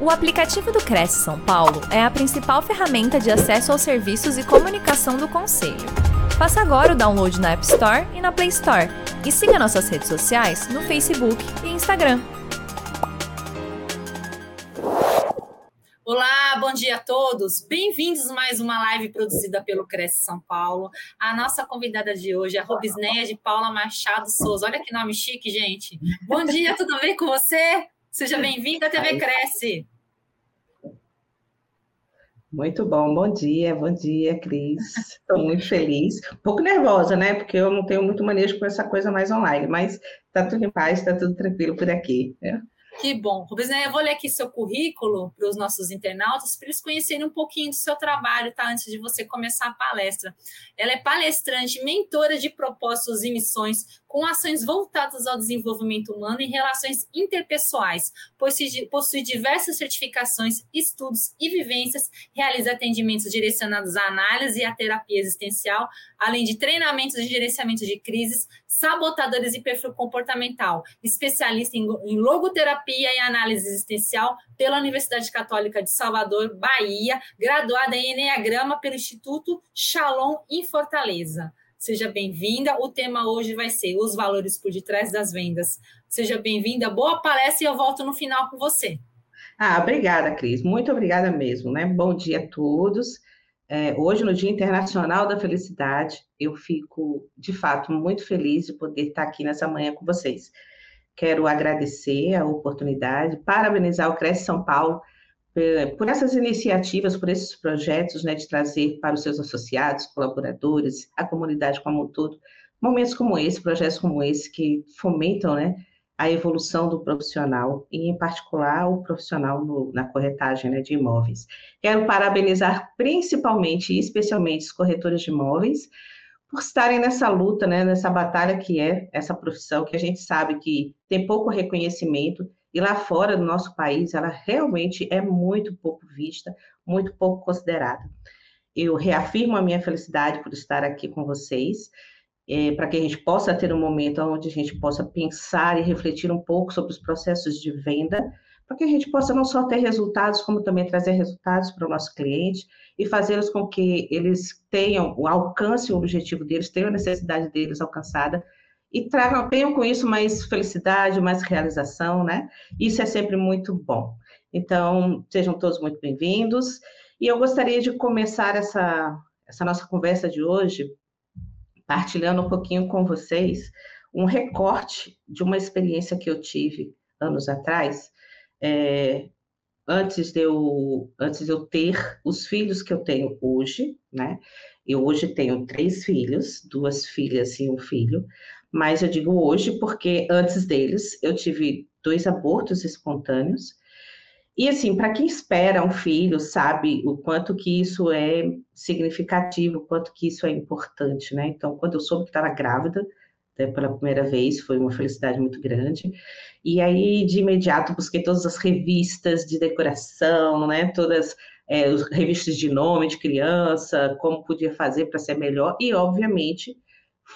O aplicativo do Cresce São Paulo é a principal ferramenta de acesso aos serviços e comunicação do Conselho. Faça agora o download na App Store e na Play Store. E siga nossas redes sociais no Facebook e Instagram. Olá, bom dia a todos. Bem-vindos a mais uma live produzida pelo Cresce São Paulo. A nossa convidada de hoje é a Robisneia de Paula Machado Souza. Olha que nome chique, gente. Bom dia, tudo bem com você? Seja bem-vindo à TV Cresce. Muito bom, bom dia, bom dia, Cris. Estou muito feliz. Um pouco nervosa, né? Porque eu não tenho muito manejo com essa coisa mais online, mas está tudo em paz, está tudo tranquilo por aqui. Né? Que bom. Rubens, né, eu vou ler aqui seu currículo para os nossos internautas, para eles conhecerem um pouquinho do seu trabalho, tá? Antes de você começar a palestra. Ela é palestrante, mentora de propósitos e missões, com ações voltadas ao desenvolvimento humano e relações interpessoais, possui, possui diversas certificações, estudos e vivências, realiza atendimentos direcionados à análise e à terapia existencial, além de treinamentos de gerenciamento de crises, sabotadores e perfil comportamental, especialista em, em logoterapia e análise existencial pela Universidade Católica de Salvador, Bahia, graduada em Enneagrama pelo Instituto Shalom em Fortaleza. Seja bem-vinda. O tema hoje vai ser os valores por detrás das vendas. Seja bem-vinda. Boa palestra e eu volto no final com você. Ah, obrigada, Cris. Muito obrigada mesmo, né? Bom dia a todos. É, hoje, no Dia Internacional da Felicidade, eu fico, de fato, muito feliz de poder estar aqui nessa manhã com vocês. Quero agradecer a oportunidade, parabenizar o Cresce São Paulo por essas iniciativas, por esses projetos, né, de trazer para os seus associados, colaboradores, a comunidade como um todo, momentos como esse, projetos como esse, que fomentam, né, a evolução do profissional, e em particular o profissional no, na corretagem né, de imóveis. Quero parabenizar principalmente e especialmente os corretores de imóveis, por estarem nessa luta, né, nessa batalha que é essa profissão, que a gente sabe que tem pouco reconhecimento, e lá fora do nosso país, ela realmente é muito pouco vista, muito pouco considerada. Eu reafirmo a minha felicidade por estar aqui com vocês, é, para que a gente possa ter um momento onde a gente possa pensar e refletir um pouco sobre os processos de venda, para que a gente possa não só ter resultados, como também trazer resultados para o nosso cliente e fazê-los com que eles tenham, alcance o objetivo deles, tenham a necessidade deles alcançada e tragam, com isso mais felicidade, mais realização, né? Isso é sempre muito bom. Então, sejam todos muito bem-vindos. E eu gostaria de começar essa, essa nossa conversa de hoje partilhando um pouquinho com vocês um recorte de uma experiência que eu tive anos atrás, é, antes de eu antes de eu ter os filhos que eu tenho hoje, né? Eu hoje tenho três filhos, duas filhas e um filho, mas eu digo hoje porque antes deles eu tive dois abortos espontâneos. E assim, para quem espera um filho, sabe o quanto que isso é significativo, o quanto que isso é importante, né? Então, quando eu soube que estava grávida, né, pela primeira vez, foi uma felicidade muito grande. E aí, de imediato, busquei todas as revistas de decoração, né? Todas é, as revistas de nome de criança, como podia fazer para ser melhor. E, obviamente,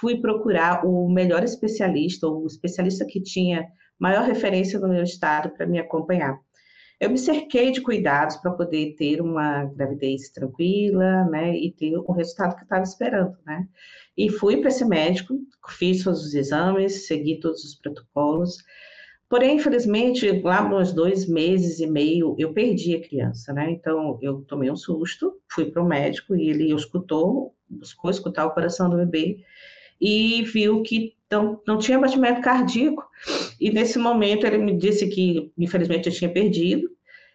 fui procurar o melhor especialista, ou o especialista que tinha maior referência no meu estado para me acompanhar. Eu me cerquei de cuidados para poder ter uma gravidez tranquila, né, e ter o resultado que eu estava esperando, né. E fui para esse médico, fiz todos os exames, segui todos os protocolos. Porém, infelizmente, lá nos dois meses e meio, eu perdi a criança, né? Então, eu tomei um susto, fui para o médico e ele escutou, buscou escutar o coração do bebê e viu que não, não tinha batimento cardíaco. E nesse momento ele me disse que, infelizmente, eu tinha perdido.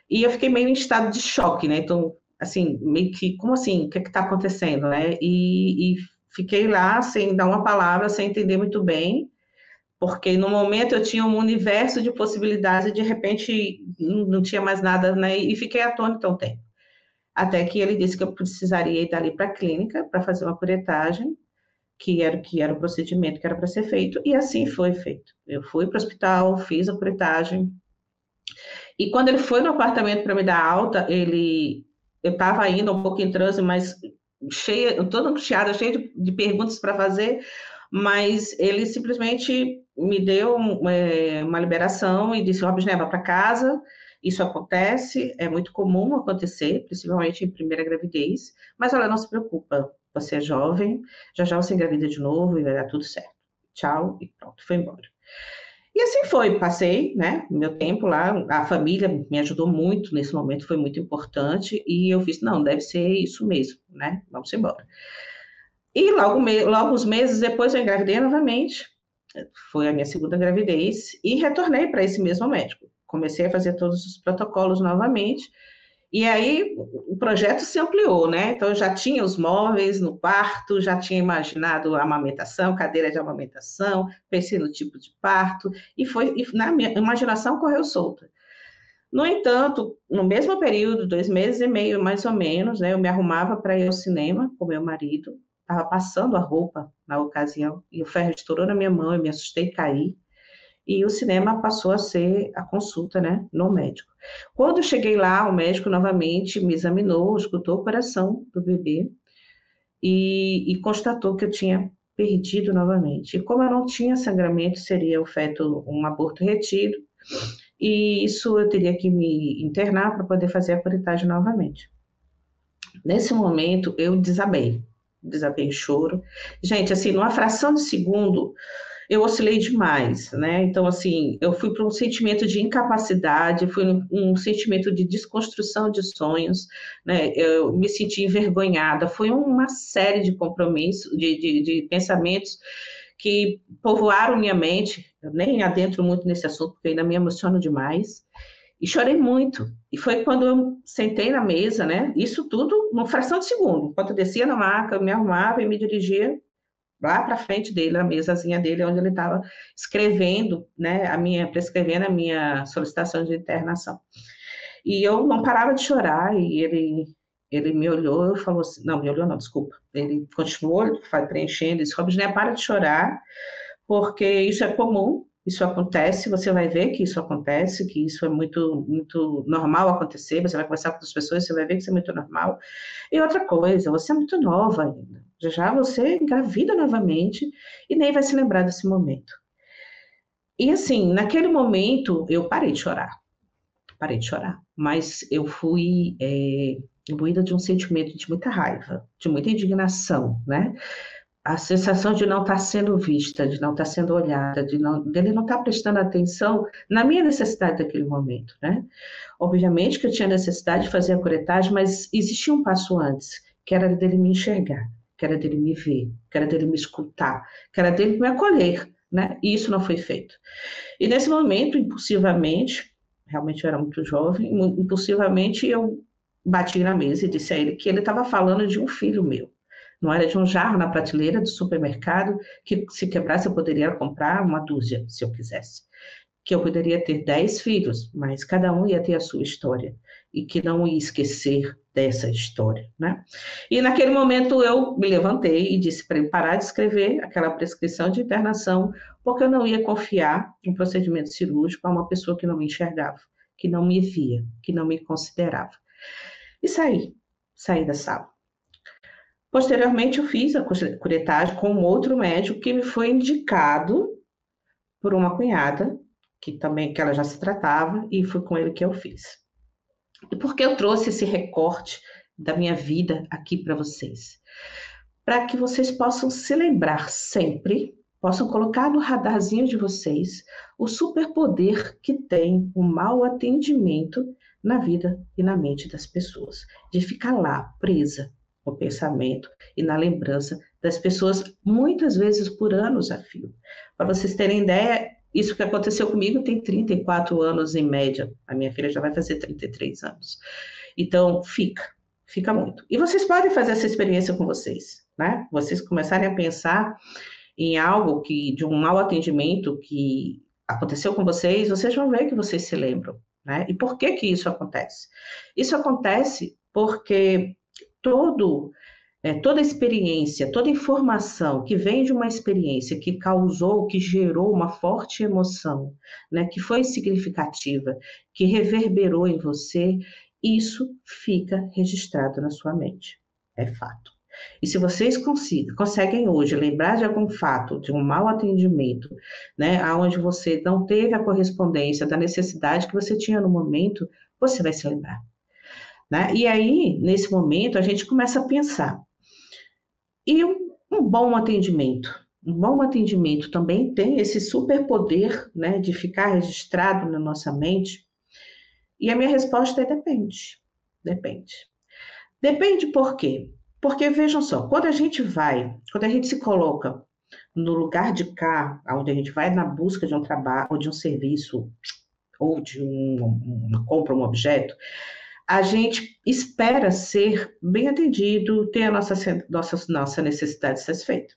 E eu fiquei meio em estado de choque, né? Então, assim, meio que, como assim? O que é está acontecendo, né? E, e fiquei lá sem dar uma palavra, sem entender muito bem, porque no momento eu tinha um universo de possibilidades e de repente não, tinha mais nada, né? E fiquei atônito um tempo. Até que ele disse que eu precisaria ir dali para a clínica para fazer uma curetagem que era que era o procedimento que era para ser feito, e assim foi feito. Eu fui para o hospital, fiz a curetagem, e quando ele foi no apartamento para me dar alta, ele eu estava ainda um pouco em transe, mas cheia, toda angustiada, cheia de, de perguntas para fazer, mas ele simplesmente me deu é, uma liberação e disse, Robson, vá para casa, Isso acontece, é muito comum acontecer, principalmente em primeira gravidez, mas ela não se preocupa. Você é jovem, já já você engravida de novo e vai dar tudo certo. Tchau e pronto, foi embora. E assim foi, passei, né, meu tempo lá, a família me ajudou muito nesse momento, foi muito importante, e eu fiz, não, deve ser isso mesmo, né, vamos embora. E logo, logo uns meses depois eu engravidei novamente, foi a minha segunda gravidez, e retornei para esse mesmo médico. Comecei a fazer todos os protocolos novamente, e aí o projeto se ampliou, né? Então eu já tinha os móveis no quarto, já tinha imaginado amamentação, cadeira de amamentação, pensei no tipo de parto, e foi e na minha imaginação correu solta. No entanto, no mesmo período, dois meses e meio mais ou menos, né, eu me arrumava para ir ao cinema com meu marido, estava passando a roupa na ocasião, e o ferro estourou na minha mão, eu me assustei e caí, e o cinema passou a ser a consulta, né, no médico. Quando eu cheguei lá, o médico novamente me examinou, escutou o coração do bebê e, e constatou que eu tinha perdido novamente. E como eu não tinha sangramento, seria o feto um aborto retido, e isso eu teria que me internar para poder fazer a curetagem novamente. Nesse momento, eu desabei, desabei em choro. Gente, assim, numa fração de segundo, eu oscilei demais, né? Então, assim, eu fui para um sentimento de incapacidade, fui um, sentimento de desconstrução de sonhos, né? Eu me senti envergonhada, foi uma série de compromissos, de, de, de pensamentos que povoaram minha mente. Eu nem adentro muito nesse assunto, porque ainda me emociono demais. E chorei muito. E foi quando eu sentei na mesa, né? Isso tudo numa fração de segundo. Enquanto eu descia na maca, eu me arrumava e me dirigia lá para frente dele, na mesazinha dele, onde ele estava escrevendo, né, a minha, prescrevendo a minha solicitação de internação. E eu não parava de chorar, e ele, ele me olhou e falou assim, não, me olhou não, desculpa, ele continuou preenchendo, disse, Robinha, para de chorar, porque isso é comum, isso acontece, você vai ver que isso acontece, que isso é muito, muito normal acontecer, você vai conversar com as pessoas, você vai ver que isso é muito normal. E outra coisa, você é muito nova ainda. Já já você engravida novamente e nem vai se lembrar desse momento. E assim, naquele momento, eu parei de chorar. Parei de chorar. Mas eu fui é, imbuída de um sentimento de muita raiva, de muita indignação, né? A sensação de não estar sendo vista, de não estar sendo olhada, de não, dele não estar prestando atenção na minha necessidade daquele momento, né? Obviamente que eu tinha necessidade de fazer a curetagem, mas existia um passo antes, que era dele me enxergar, que era dele me ver, que era dele me escutar, que era dele me acolher, né? E isso não foi feito. E nesse momento, impulsivamente, realmente eu era muito jovem, impulsivamente eu bati na mesa e disse a ele que ele estava falando de um filho meu não era de um jarro na prateleira do supermercado que, se quebrasse, eu poderia comprar uma dúzia, se eu quisesse. Que eu poderia ter dez filhos, mas cada um ia ter a sua história. E que não ia esquecer dessa história, né? E naquele momento eu me levantei e disse para ele parar de escrever aquela prescrição de internação, porque eu não ia confiar um procedimento cirúrgico a uma pessoa que não me enxergava, que não me via, que não me considerava. E saí, saí da sala. Posteriormente, eu fiz a curetagem com um outro médico que me foi indicado por uma cunhada, que também que ela já se tratava, e foi com ele que eu fiz. E por que eu trouxe esse recorte da minha vida aqui para vocês? Para que vocês possam se lembrar sempre, possam colocar no radarzinho de vocês o superpoder que tem o mau atendimento na vida e na mente das pessoas, de ficar lá presa, no pensamento e na lembrança das pessoas, muitas vezes por anos a fio. Para vocês terem ideia, isso que aconteceu comigo tem 34 anos em média. A minha filha já vai fazer 33 anos. Então, fica, fica muito. E vocês podem fazer essa experiência com vocês, né? Vocês começarem a pensar em algo que de um mau atendimento que aconteceu com vocês, vocês vão ver que vocês se lembram, né? E por que que isso acontece? Isso acontece porque todo é, toda experiência, toda informação que vem de uma experiência que causou, que gerou uma forte emoção, né, que foi significativa, que reverberou em você, isso fica registrado na sua mente. É fato. E se vocês conseguem hoje lembrar de algum fato, de um mau atendimento, né, aonde você não teve a correspondência da necessidade que você tinha no momento, você vai se lembrar. Né? E aí, nesse momento, a gente começa a pensar. E um, bom atendimento? Um bom atendimento também tem esse superpoder né, de ficar registrado na nossa mente? E a minha resposta é depende. Depende. Depende por quê? Porque vejam só, quando a gente vai, quando a gente se coloca no lugar de cá, onde a gente vai na busca de um trabalho, ou de um serviço, ou de um, uma compra, um objeto, a gente espera ser bem atendido, ter a nossa, nossa, nossa necessidade satisfeita.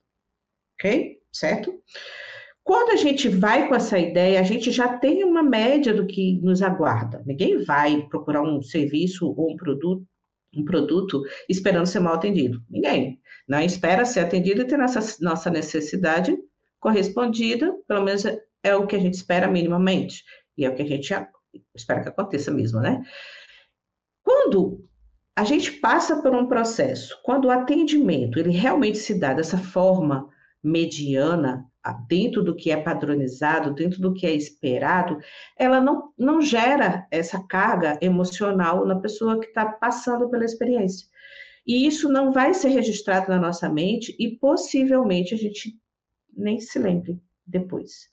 Ok? Certo? Quando a gente vai com essa ideia, a gente já tem uma média do que nos aguarda. Ninguém vai procurar um serviço ou um produto um produto esperando ser mal atendido. Ninguém. Não né? espera ser atendido e ter nossa, nossa necessidade correspondida, pelo menos é, é o que a gente espera minimamente, e é o que a gente espera que aconteça mesmo, né? Quando a gente passa por um processo, quando o atendimento ele realmente se dá dessa forma mediana, dentro do que é padronizado, dentro do que é esperado, ela não, não gera essa carga emocional na pessoa que está passando pela experiência. E isso não vai ser registrado na nossa mente e possivelmente a gente nem se lembre depois.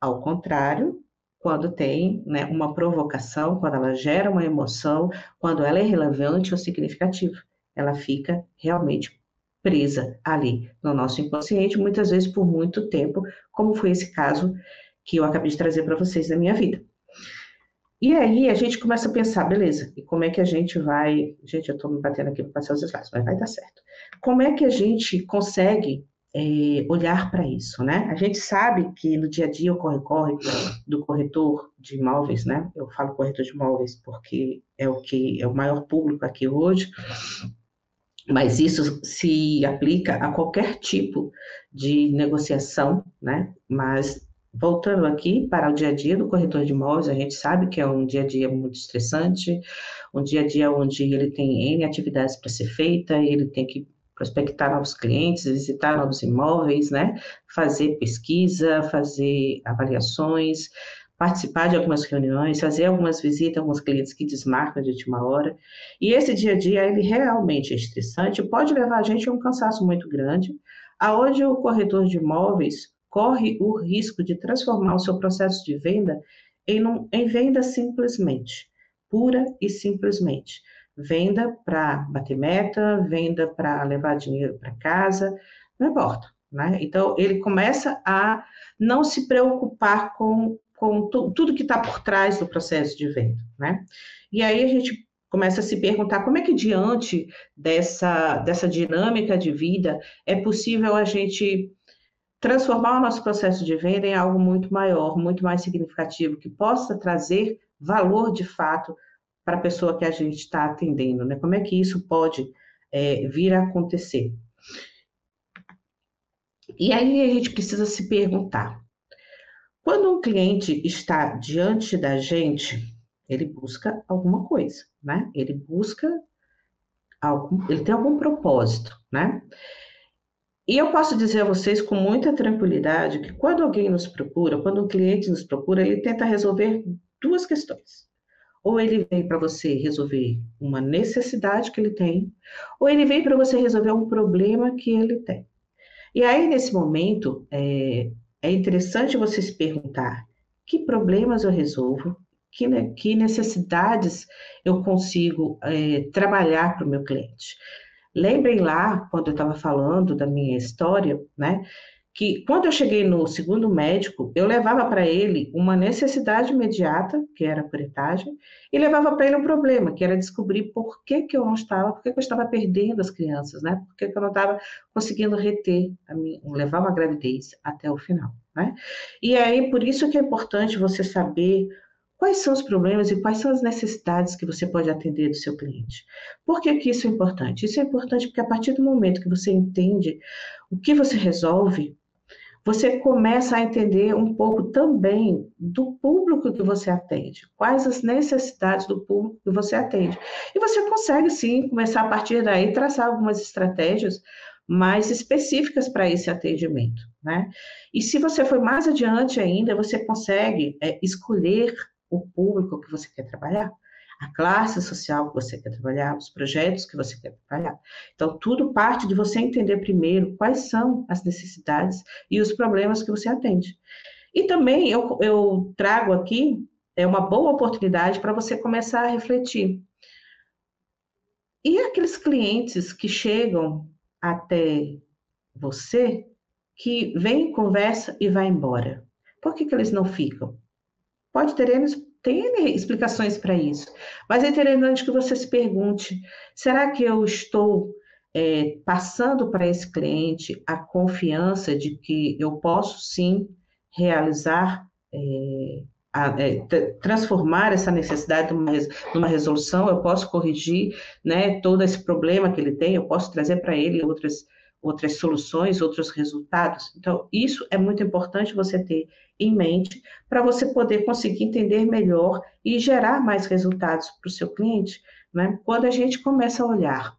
Ao contrário, quando tem né, uma provocação, quando ela gera uma emoção, quando ela é relevante ou significativa, ela fica realmente presa ali no nosso inconsciente, muitas vezes por muito tempo, como foi esse caso que eu acabei de trazer para vocês da minha vida. E aí a gente começa a pensar, beleza, e como é que a gente vai. Gente, eu estou me batendo aqui para passar os slides, mas vai dar certo. Como é que a gente consegue é, olhar para isso, né? A gente sabe que no dia a dia o corre-corre do corretor de imóveis, né? Eu falo corretor de imóveis porque é o que é o maior público aqui hoje, mas isso se aplica a qualquer tipo de negociação, né? Mas voltando aqui para o dia a dia do corretor de imóveis, a gente sabe que é um dia a dia muito estressante, um dia a dia onde ele tem N atividades para ser feita, ele tem que prospectar novos clientes, visitar novos imóveis, né? Fazer pesquisa, fazer avaliações, participar de algumas reuniões, fazer algumas visitas alguns clientes que desmarcam de última hora. E esse dia a dia, ele realmente é estressante, pode levar a gente a um cansaço muito grande, aonde o corretor de imóveis corre o risco de transformar o seu processo de venda em, um, em venda simplesmente, pura e simplesmente. Venda para bater meta, venda para levar dinheiro para casa, não importa. Né? Então, ele começa a não se preocupar com com tudo que está por trás do processo de venda, né? E aí a gente começa a se perguntar como é que diante dessa, dessa dinâmica de vida é possível a gente transformar o nosso processo de venda em algo muito maior, muito mais significativo, que possa trazer valor de fato para a pessoa que a gente está atendendo, né? Como é que isso pode é, vir a acontecer? E aí a gente precisa se perguntar, quando um cliente está diante da gente, ele busca alguma coisa, né? Ele busca algum, ele tem algum propósito, né? E eu posso dizer a vocês com muita tranquilidade que quando alguém nos procura, quando um cliente nos procura, ele tenta resolver duas questões. Ou ele vem para você resolver uma necessidade que ele tem, ou ele vem para você resolver um problema que ele tem. E aí, nesse momento, é, é interessante você se perguntar que problemas eu resolvo, que, que necessidades eu consigo é, trabalhar para o meu cliente. Lembrem lá, quando eu estava falando da minha história, né? Que quando eu cheguei no segundo médico, eu levava para ele uma necessidade imediata, que era a curetagem, e levava para ele um problema, que era descobrir por que, que eu não estava, por que, que eu estava perdendo as crianças, né? Por que, que eu não estava conseguindo reter, minha, levar uma gravidez até o final, né? E aí, por isso que é importante você saber quais são os problemas e quais são as necessidades que você pode atender do seu cliente. Por que, que isso é importante? Isso é importante porque a partir do momento que você entende o que você resolve, você começa a entender um pouco também do público que você atende, quais as necessidades do público que você atende. E você consegue, sim, começar a partir daí traçar algumas estratégias mais específicas para esse atendimento, né? E se você for mais adiante ainda, você consegue é, escolher o público que você quer trabalhar a classe social que você quer trabalhar, os projetos que você quer trabalhar. Então, tudo parte de você entender primeiro quais são as necessidades e os problemas que você atende. E também eu, eu trago aqui é uma boa oportunidade para você começar a refletir. E aqueles clientes que chegam até você, que vem, conversa e vai embora? Por que, que eles não ficam? Pode ter eles tem explicações para isso. Mas é interessante que você se pergunte: será que eu estou é, passando para esse cliente a confiança de que eu posso sim realizar, é, a, é, transformar essa necessidade numa, numa resolução, eu posso corrigir né, todo esse problema que ele tem, eu posso trazer para ele outras outras soluções, outros resultados. Então, isso é muito importante você ter em mente para você poder conseguir entender melhor e gerar mais resultados para o seu cliente. Né? Quando a gente começa a olhar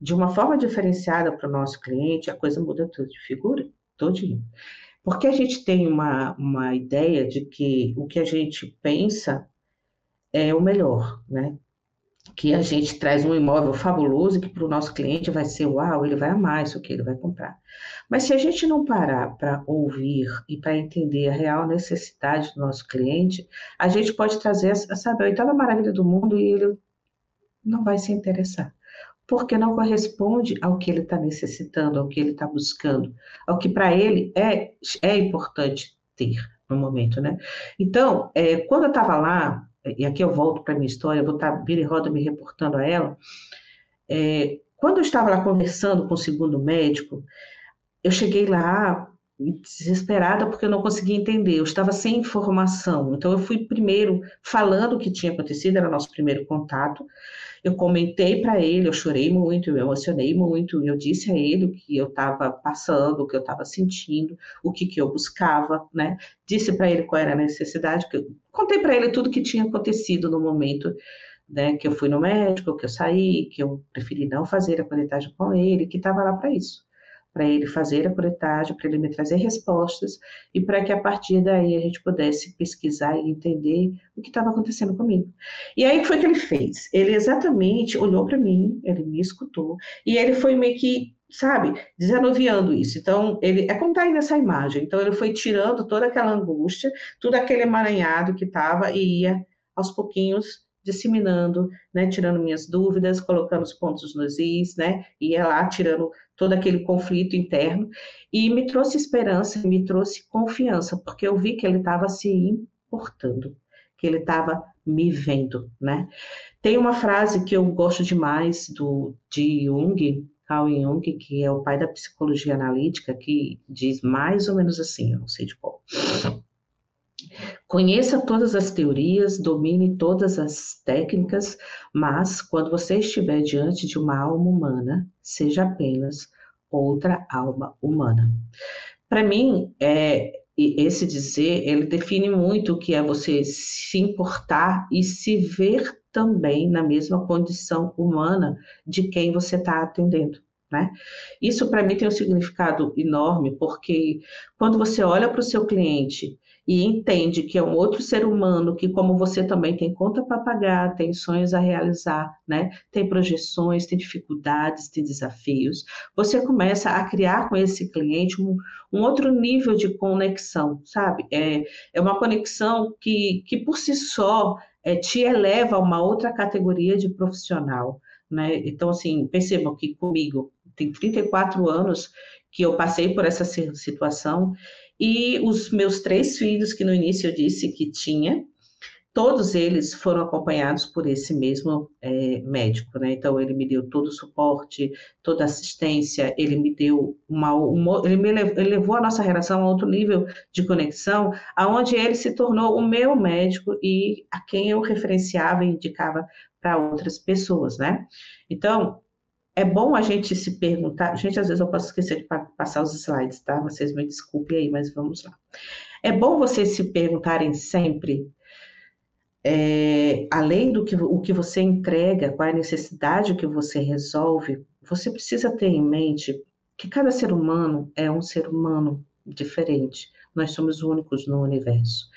de uma forma diferenciada para o nosso cliente, a coisa muda tudo de figura, todinho. Porque a gente tem uma, uma ideia de que o que a gente pensa é o melhor, né? Que a gente traz um imóvel fabuloso que para o nosso cliente vai ser uau, ele vai amar isso que ele vai comprar. Mas se a gente não parar para ouvir e para entender a real necessidade do nosso cliente, a gente pode trazer, sabe, a oitava maravilha do mundo e ele não vai se interessar. Porque não corresponde ao que ele está necessitando, ao que ele está buscando, ao que para ele é, é importante ter no momento, né? Então, é, quando eu estava lá, e aqui eu volto para a minha história, vou estar vira e roda me reportando a ela. É, quando eu estava lá conversando com o segundo médico, eu cheguei lá desesperada porque eu não conseguia entender, eu estava sem informação. Então eu fui primeiro falando o que tinha acontecido, era o nosso primeiro contato. Eu comentei para ele, eu chorei muito, eu emocionei muito, eu disse a ele o que eu estava passando, o que eu estava sentindo, o que, que eu buscava, né? Disse para ele qual era a necessidade, que eu contei para ele tudo que tinha acontecido no momento né, que eu fui no médico, que eu saí, que eu preferi não fazer a coletagem com ele, que estava lá para isso para ele fazer a coletagem, para ele me trazer respostas e para que a partir daí a gente pudesse pesquisar e entender o que estava acontecendo comigo. E aí foi que ele fez. Ele exatamente olhou para mim, ele me escutou e ele foi meio que sabe, desanuviando isso. Então, ele é como está aí nessa imagem. Então, ele foi tirando toda aquela angústia, tudo aquele emaranhado que estava e ia aos pouquinhos disseminando, né, tirando minhas dúvidas, colocando os pontos nos is, né, ia lá tirando todo aquele conflito interno e me trouxe esperança, me trouxe confiança, porque eu vi que ele estava se importando, que ele estava me vendo, né? Tem uma frase que eu gosto demais do de Jung, Carl Jung, que é o pai da psicologia analítica, que diz mais ou menos assim, eu não sei de qual. Conheça todas as teorias, domine todas as técnicas, mas quando você estiver diante de uma alma humana, seja apenas outra alma humana. Para mim, é, esse dizer, ele define muito o que é você se importar e se ver também na mesma condição humana de quem você está atendendo. Né? Isso para mim tem um significado enorme, porque quando você olha para o seu cliente e entende que é um outro ser humano que, como você também tem conta para pagar, tem sonhos a realizar, né? Tem projeções, tem dificuldades, tem desafios. Você começa a criar com esse cliente um, um outro nível de conexão, sabe? É, é uma conexão que, que por si só é, te eleva a uma outra categoria de profissional. Né? Então, assim, percebam que comigo, tem 34 anos que eu passei por essa situação e os meus três filhos, que no início eu disse que tinha, todos eles foram acompanhados por esse mesmo é, médico, né? Então ele me deu todo o suporte, toda a assistência, ele me deu uma, uma ele me levou, ele levou a nossa relação a outro nível de conexão, aonde ele se tornou o meu médico e a quem eu referenciava e indicava para outras pessoas, né? Então é bom a gente se perguntar. Gente, às vezes eu posso esquecer de passar os slides, tá? Vocês me desculpem aí, mas vamos lá. É bom vocês se perguntarem sempre, é, além do que o que você entrega, qual é a necessidade que você resolve, você precisa ter em mente que cada ser humano é um ser humano diferente. Nós somos únicos no universo.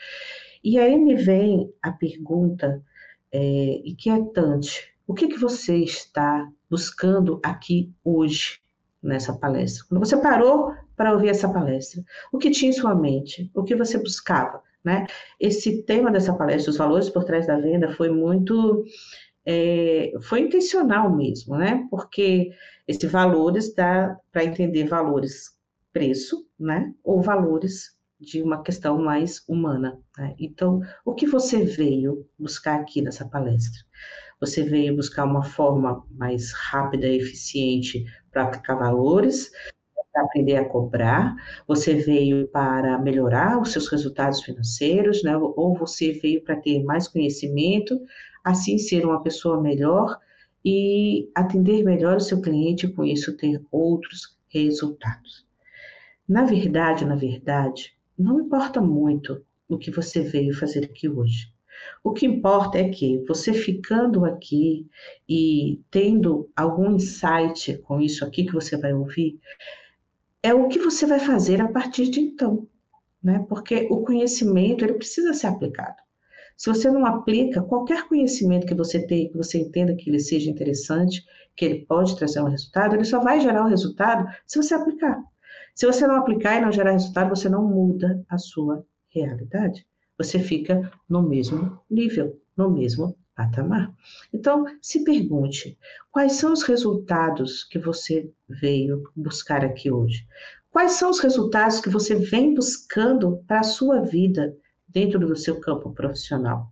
E aí me vem a pergunta é, inquietante: o que, que você está buscando aqui hoje nessa palestra? Quando você parou para ouvir essa palestra, o que tinha em sua mente? O que você buscava? Né? Esse tema dessa palestra, os valores por trás da venda, foi muito é, foi intencional mesmo, né? Porque esse valores dá para entender valores preço, né? Ou valores de uma questão mais humana. Né? Então, o que você veio buscar aqui nessa palestra? Você veio buscar uma forma mais rápida e eficiente para aplicar valores, para aprender a cobrar, você veio para melhorar os seus resultados financeiros, né? ou você veio para ter mais conhecimento, assim ser uma pessoa melhor e atender melhor o seu cliente e com isso ter outros resultados. Na verdade, na verdade, não importa muito o que você veio fazer aqui hoje. O que importa é que você ficando aqui e tendo algum insight com isso aqui que você vai ouvir, é o que você vai fazer a partir de então, né? Porque o conhecimento ele precisa ser aplicado. Se você não aplica qualquer conhecimento que você tem, que você entenda que ele seja interessante, que ele pode trazer um resultado, ele só vai gerar um resultado se você aplicar. Se você não aplicar e não gerar resultado, você não muda a sua realidade. Você fica no mesmo nível, no mesmo patamar. Então, se pergunte: quais são os resultados que você veio buscar aqui hoje? Quais são os resultados que você vem buscando para a sua vida dentro do seu campo profissional?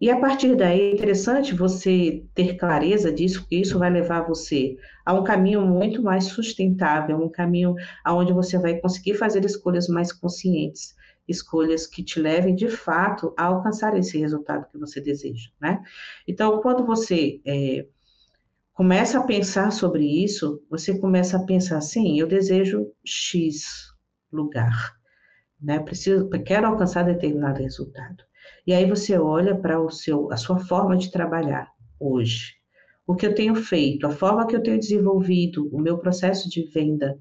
E a partir daí é interessante você ter clareza disso, porque isso vai levar você a um caminho muito mais sustentável, um caminho aonde você vai conseguir fazer escolhas mais conscientes, escolhas que te levem de fato a alcançar esse resultado que você deseja, né? Então, quando você é, começa a pensar sobre isso, você começa a pensar assim: eu desejo X lugar, né? Preciso, quero alcançar determinado resultado. E aí você olha para o seu, a sua forma de trabalhar hoje, o que eu tenho feito, a forma que eu tenho desenvolvido, o meu processo de venda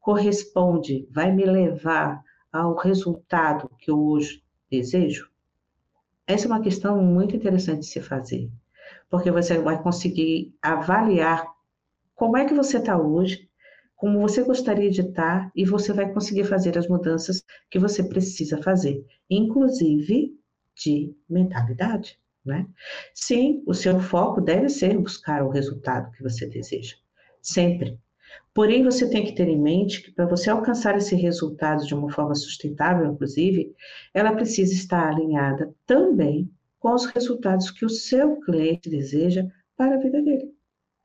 corresponde, vai me levar ao resultado que eu hoje desejo? Essa é uma questão muito interessante de se fazer, porque você vai conseguir avaliar como é que você está hoje, como você gostaria de estar, e você vai conseguir fazer as mudanças que você precisa fazer, inclusive de mentalidade, né? Sim, o seu foco deve ser buscar o resultado que você deseja, sempre. Porém, você tem que ter em mente que para você alcançar esse resultado de uma forma sustentável, inclusive, ela precisa estar alinhada também com os resultados que o seu cliente deseja para a vida dele.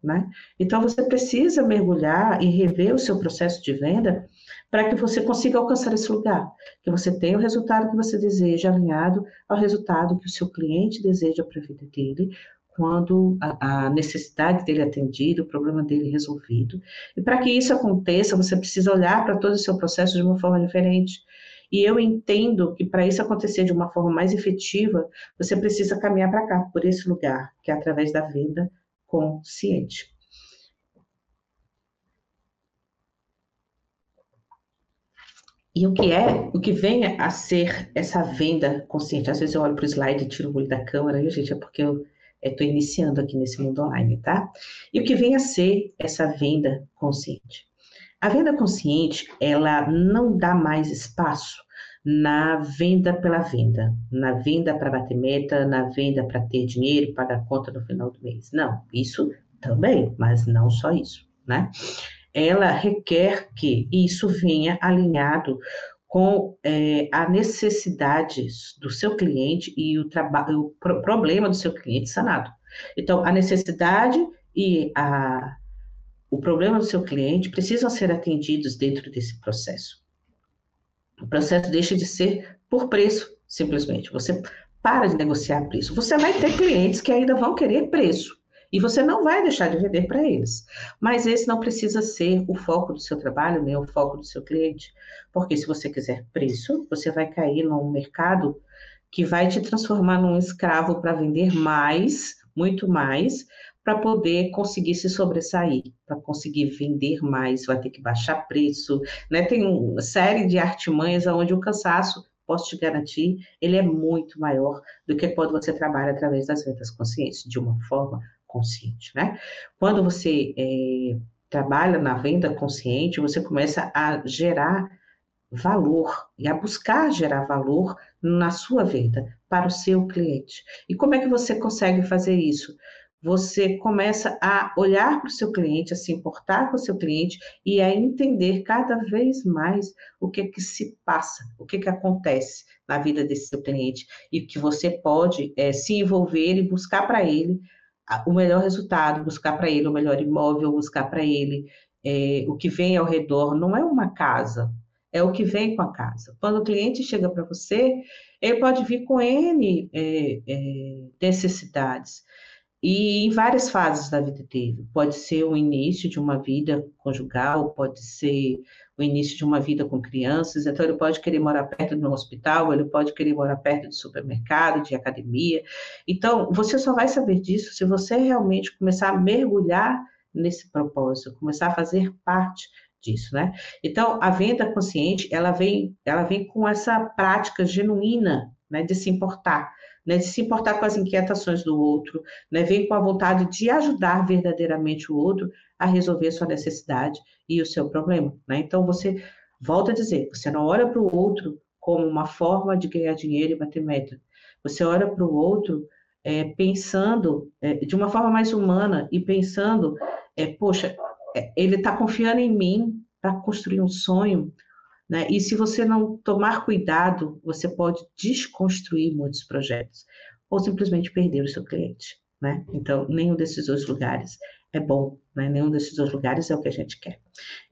Né? Então, você precisa mergulhar e rever o seu processo de venda para que você consiga alcançar esse lugar, que você tenha o resultado que você deseja alinhado ao resultado que o seu cliente deseja para a vida dele, quando a, a necessidade dele atendida, o problema dele resolvido. E para que isso aconteça, você precisa olhar para todo o seu processo de uma forma diferente. E eu entendo que para isso acontecer de uma forma mais efetiva, você precisa caminhar para cá, por esse lugar, que é através da venda consciente. E o que é, o que vem a ser essa venda consciente? Às vezes eu olho para o slide e tiro o olho da câmera, e, gente, é porque eu estou iniciando aqui nesse mundo online, tá? E o que vem a ser essa venda consciente? A venda consciente, ela não dá mais espaço na venda pela venda, na venda para bater meta, na venda para ter dinheiro, pagar conta no final do mês. Não, isso também, mas não só isso, né? Ela requer que isso venha alinhado com é, a necessidade do seu cliente e o, o pro problema do seu cliente sanado. Então, a necessidade e a, o problema do seu cliente precisam ser atendidos dentro desse processo. O processo deixa de ser por preço, simplesmente. Você para de negociar preço. Você vai ter clientes que ainda vão querer preço. E você não vai deixar de vender para eles. Mas esse não precisa ser o foco do seu trabalho, nem o foco do seu cliente. Porque se você quiser preço, você vai cair num mercado que vai te transformar num escravo para vender mais, muito mais, para poder conseguir se sobressair, para conseguir vender mais, vai ter que baixar preço, né? Tem uma série de artimanhas onde o cansaço, posso te garantir, ele é muito maior do que quando você trabalha através das vendas conscientes, de uma forma consciente, né? Quando você é, trabalha na venda consciente, você começa a gerar valor e a buscar gerar valor na sua venda para o seu cliente. E como é que você consegue fazer isso? você começa a olhar para o seu cliente, a se importar com o seu cliente e a entender cada vez mais o que que se passa, o que que acontece na vida desse seu cliente e que você pode é, se envolver e buscar para ele o melhor resultado, buscar para ele o melhor imóvel, buscar para ele é, o que vem ao redor. Não é uma casa, é o que vem com a casa. Quando o cliente chega para você, ele pode vir com N é, é necessidades e em várias fases da vida dele. Pode ser o início de uma vida conjugal, pode ser o início de uma vida com crianças, então ele pode querer morar perto de um hospital, ele pode querer morar perto de supermercado, de academia. Então, você só vai saber disso se você realmente começar a mergulhar nesse propósito, começar a fazer parte disso, né? Então, a venda consciente, ela vem, ela vem com essa prática genuína, né, de se importar né, de se importar com as inquietações do outro, né, vem com a vontade de ajudar verdadeiramente o outro a resolver sua necessidade e o seu problema. Né? Então, você, volta a dizer, você não olha para o outro como uma forma de ganhar dinheiro e bater meta. Você olha para o outro é, pensando é, de uma forma mais humana e pensando, é, poxa, é, ele está confiando em mim para construir um sonho, né? E se você não tomar cuidado, você pode desconstruir muitos projetos ou simplesmente perder o seu cliente. Né? Então, nenhum desses dois lugares é bom, né? nenhum desses dois lugares é o que a gente quer.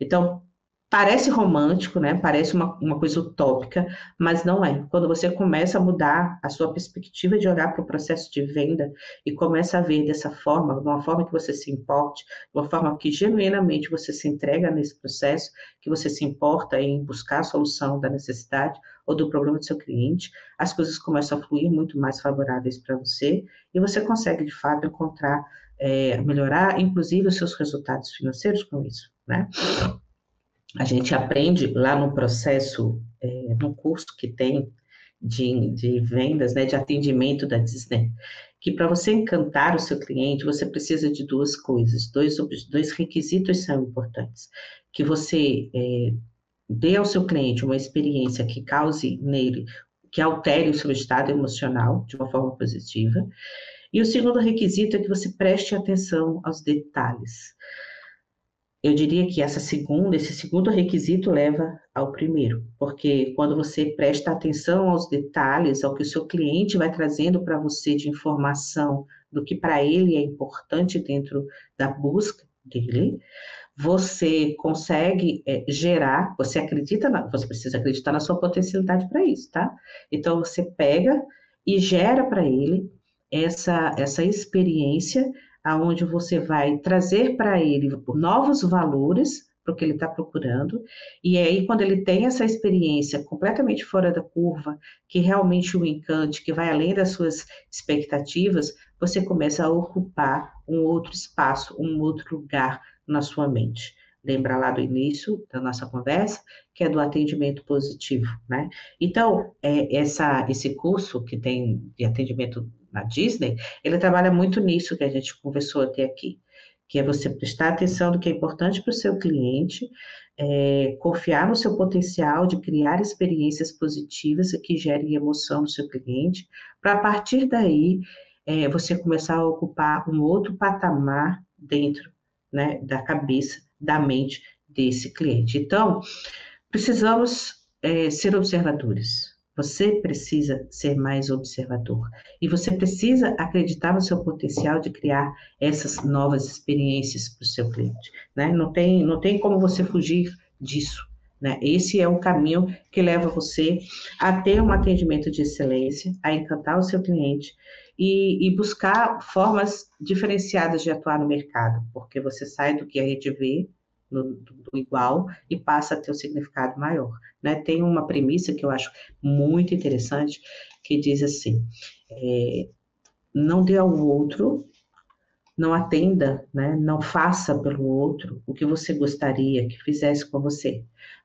Então, Parece romântico, né? Parece uma, uma coisa utópica, mas não é. Quando você começa a mudar a sua perspectiva de olhar para o processo de venda e começa a ver dessa forma, de uma forma que você se importe, de uma forma que genuinamente você se entrega nesse processo, que você se importa em buscar a solução da necessidade ou do problema do seu cliente, as coisas começam a fluir muito mais favoráveis para você e você consegue, de fato, encontrar, é, melhorar, inclusive, os seus resultados financeiros com isso, né? A gente aprende lá no processo, é, no curso que tem de, de vendas, né, de atendimento da Disney, que para você encantar o seu cliente, você precisa de duas coisas, dois, dois requisitos são importantes. Que você é, dê ao seu cliente uma experiência que cause nele, que altere o seu estado emocional de uma forma positiva. E o segundo requisito é que você preste atenção aos detalhes eu diria que essa segunda, esse segundo requisito leva ao primeiro, porque quando você presta atenção aos detalhes, ao que o seu cliente vai trazendo para você de informação do que para ele é importante dentro da busca dele, você consegue é, gerar, você acredita, na, você precisa acreditar na sua potencialidade para isso, tá? Então você pega e gera para ele essa, essa experiência aonde você vai trazer para ele novos valores para o que ele está procurando, e aí quando ele tem essa experiência completamente fora da curva, que realmente o encante, que vai além das suas expectativas, você começa a ocupar um outro espaço, um outro lugar na sua mente. Lembra lá do início da nossa conversa, que é do atendimento positivo, né? Então, é, essa, esse curso que tem de atendimento na Disney, ele trabalha muito nisso que a gente conversou até aqui, que é você prestar atenção no que é importante para o seu cliente, é, confiar no seu potencial de criar experiências positivas que gerem emoção no seu cliente, para a partir daí é, você começar a ocupar um outro patamar dentro né, da cabeça, da mente desse cliente. Então, precisamos é, ser observadores, você precisa ser mais observador e você precisa acreditar no seu potencial de criar essas novas experiências para o seu cliente. Né? Não, tem, não tem como você fugir disso. Né? Esse é o caminho que leva você a ter um atendimento de excelência, a encantar o seu cliente e, e, buscar formas diferenciadas de atuar no mercado, porque você sai do que a gente vê no, do igual e passa a ter um significado maior. Né? Tem uma premissa que eu acho muito interessante, que diz assim, é, não dê ao outro, não atenda, né? não faça pelo outro o que você gostaria que fizesse com você,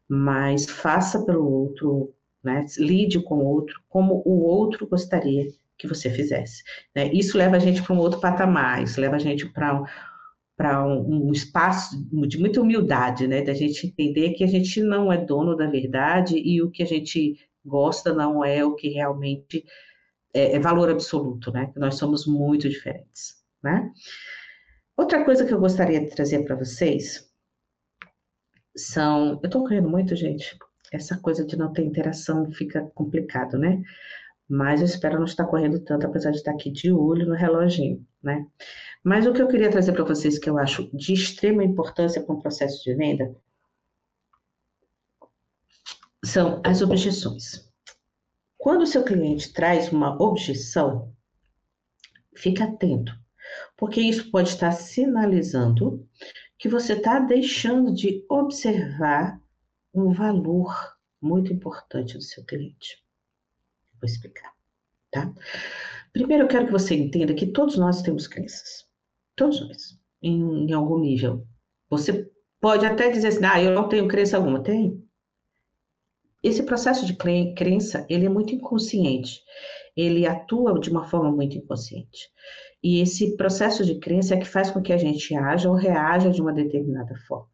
mas faça pelo outro, né? lide com o outro como o outro gostaria que você fizesse. Né? Isso leva a gente para um outro patamar, isso leva a gente para um, para um, um, espaço de muita humildade, né? Da gente entender que a gente não é dono da verdade e o que a gente gosta não é o que realmente é, é valor absoluto, né? Nós somos muito diferentes, né? Outra coisa que eu gostaria de trazer para vocês são. Eu estou correndo muito, gente. Essa coisa de não ter interação fica complicado, né? Mas eu espero não estar correndo tanto, apesar de estar aqui de olho no reloginho, né? Mas o que eu queria trazer para vocês, que eu acho de extrema importância para um processo de venda, são as objeções. Quando o seu cliente traz uma objeção, fique atento, porque isso pode estar sinalizando que você está deixando de observar um valor muito importante do seu cliente. Vou explicar, tá? Primeiro, eu quero que você entenda que todos nós temos crenças. Todos nós, em, em algum nível. Você pode até dizer assim, ah, eu não tenho crença alguma. Tem. Esse processo de crença, ele é muito inconsciente. Ele atua de uma forma muito inconsciente. E esse processo de crença é que faz com que a gente haja ou reaja de uma determinada forma.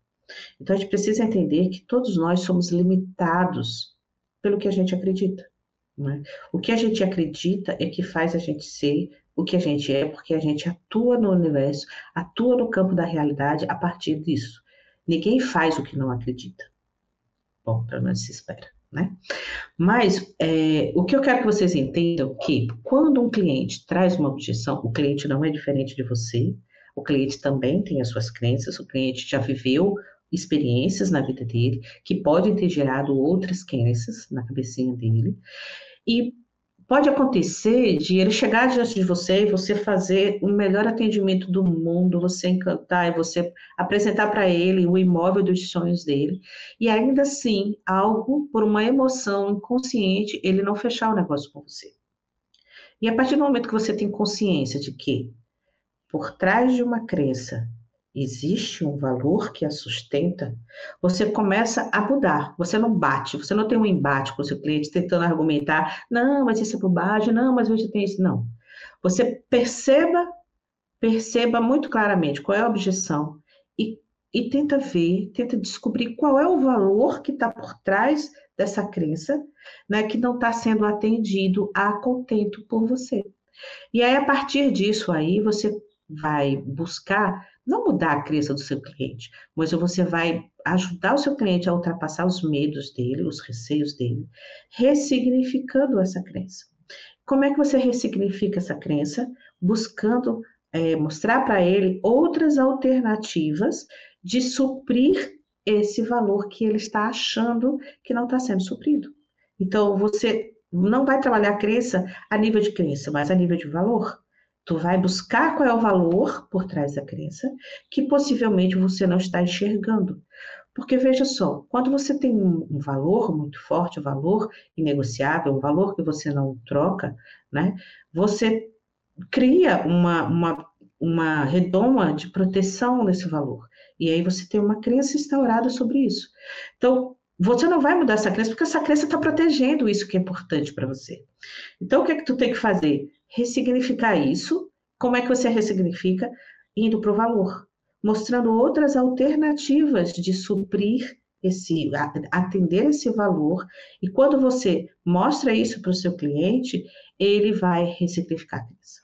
Então, a gente precisa entender que todos nós somos limitados pelo que a gente acredita. Né? O que a gente acredita é que faz a gente ser o que a gente é, porque a gente atua no universo, atua no campo da realidade a partir disso. Ninguém faz o que não acredita. Bom, pelo menos se espera, né? Mas é, o que eu quero que vocês entendam é que quando um cliente traz uma objeção, o cliente não é diferente de você, o cliente também tem as suas crenças, o cliente já viveu experiências na vida dele que podem ter gerado outras crenças na cabecinha dele. E pode acontecer de ele chegar diante de você e você fazer o melhor atendimento do mundo, você encantar e você apresentar para ele o imóvel dos sonhos dele, e ainda assim, algo por uma emoção inconsciente, ele não fechar o negócio com você. E a partir do momento que você tem consciência de que por trás de uma crença existe um valor que a sustenta, você começa a mudar. Você não bate, você não tem um embate com o seu cliente tentando argumentar, não, mas isso é bobagem, não, mas hoje tem isso. Não. Você perceba, perceba muito claramente qual é a objeção e, e tenta ver, tenta descobrir qual é o valor que está por trás dessa crença, né, que não está sendo atendido a contento por você. E aí, a partir disso aí, você vai buscar não mudar a crença do seu cliente, mas você vai ajudar o seu cliente a ultrapassar os medos dele, os receios dele, ressignificando essa crença. Como é que você ressignifica essa crença? Buscando é, mostrar para ele outras alternativas de suprir esse valor que ele está achando que não está sendo suprido. Então, você não vai trabalhar a crença a nível de crença, mas a nível de valor. Tu vai buscar qual é o valor por trás da crença que possivelmente você não está enxergando. Porque veja só, quando você tem um valor muito forte, um valor inegociável, um valor que você não troca, né? Você cria uma, uma, uma redoma de proteção nesse valor. E aí você tem uma crença instaurada sobre isso. Então, você não vai mudar essa crença porque essa crença está protegendo isso que é importante para você. Então, o que é que tu tem que fazer? Ressignificar isso. Como é que você ressignifica? Indo para o valor, mostrando outras alternativas de suprir esse, atender esse valor. E quando você mostra isso para o seu cliente, ele vai ressignificar isso.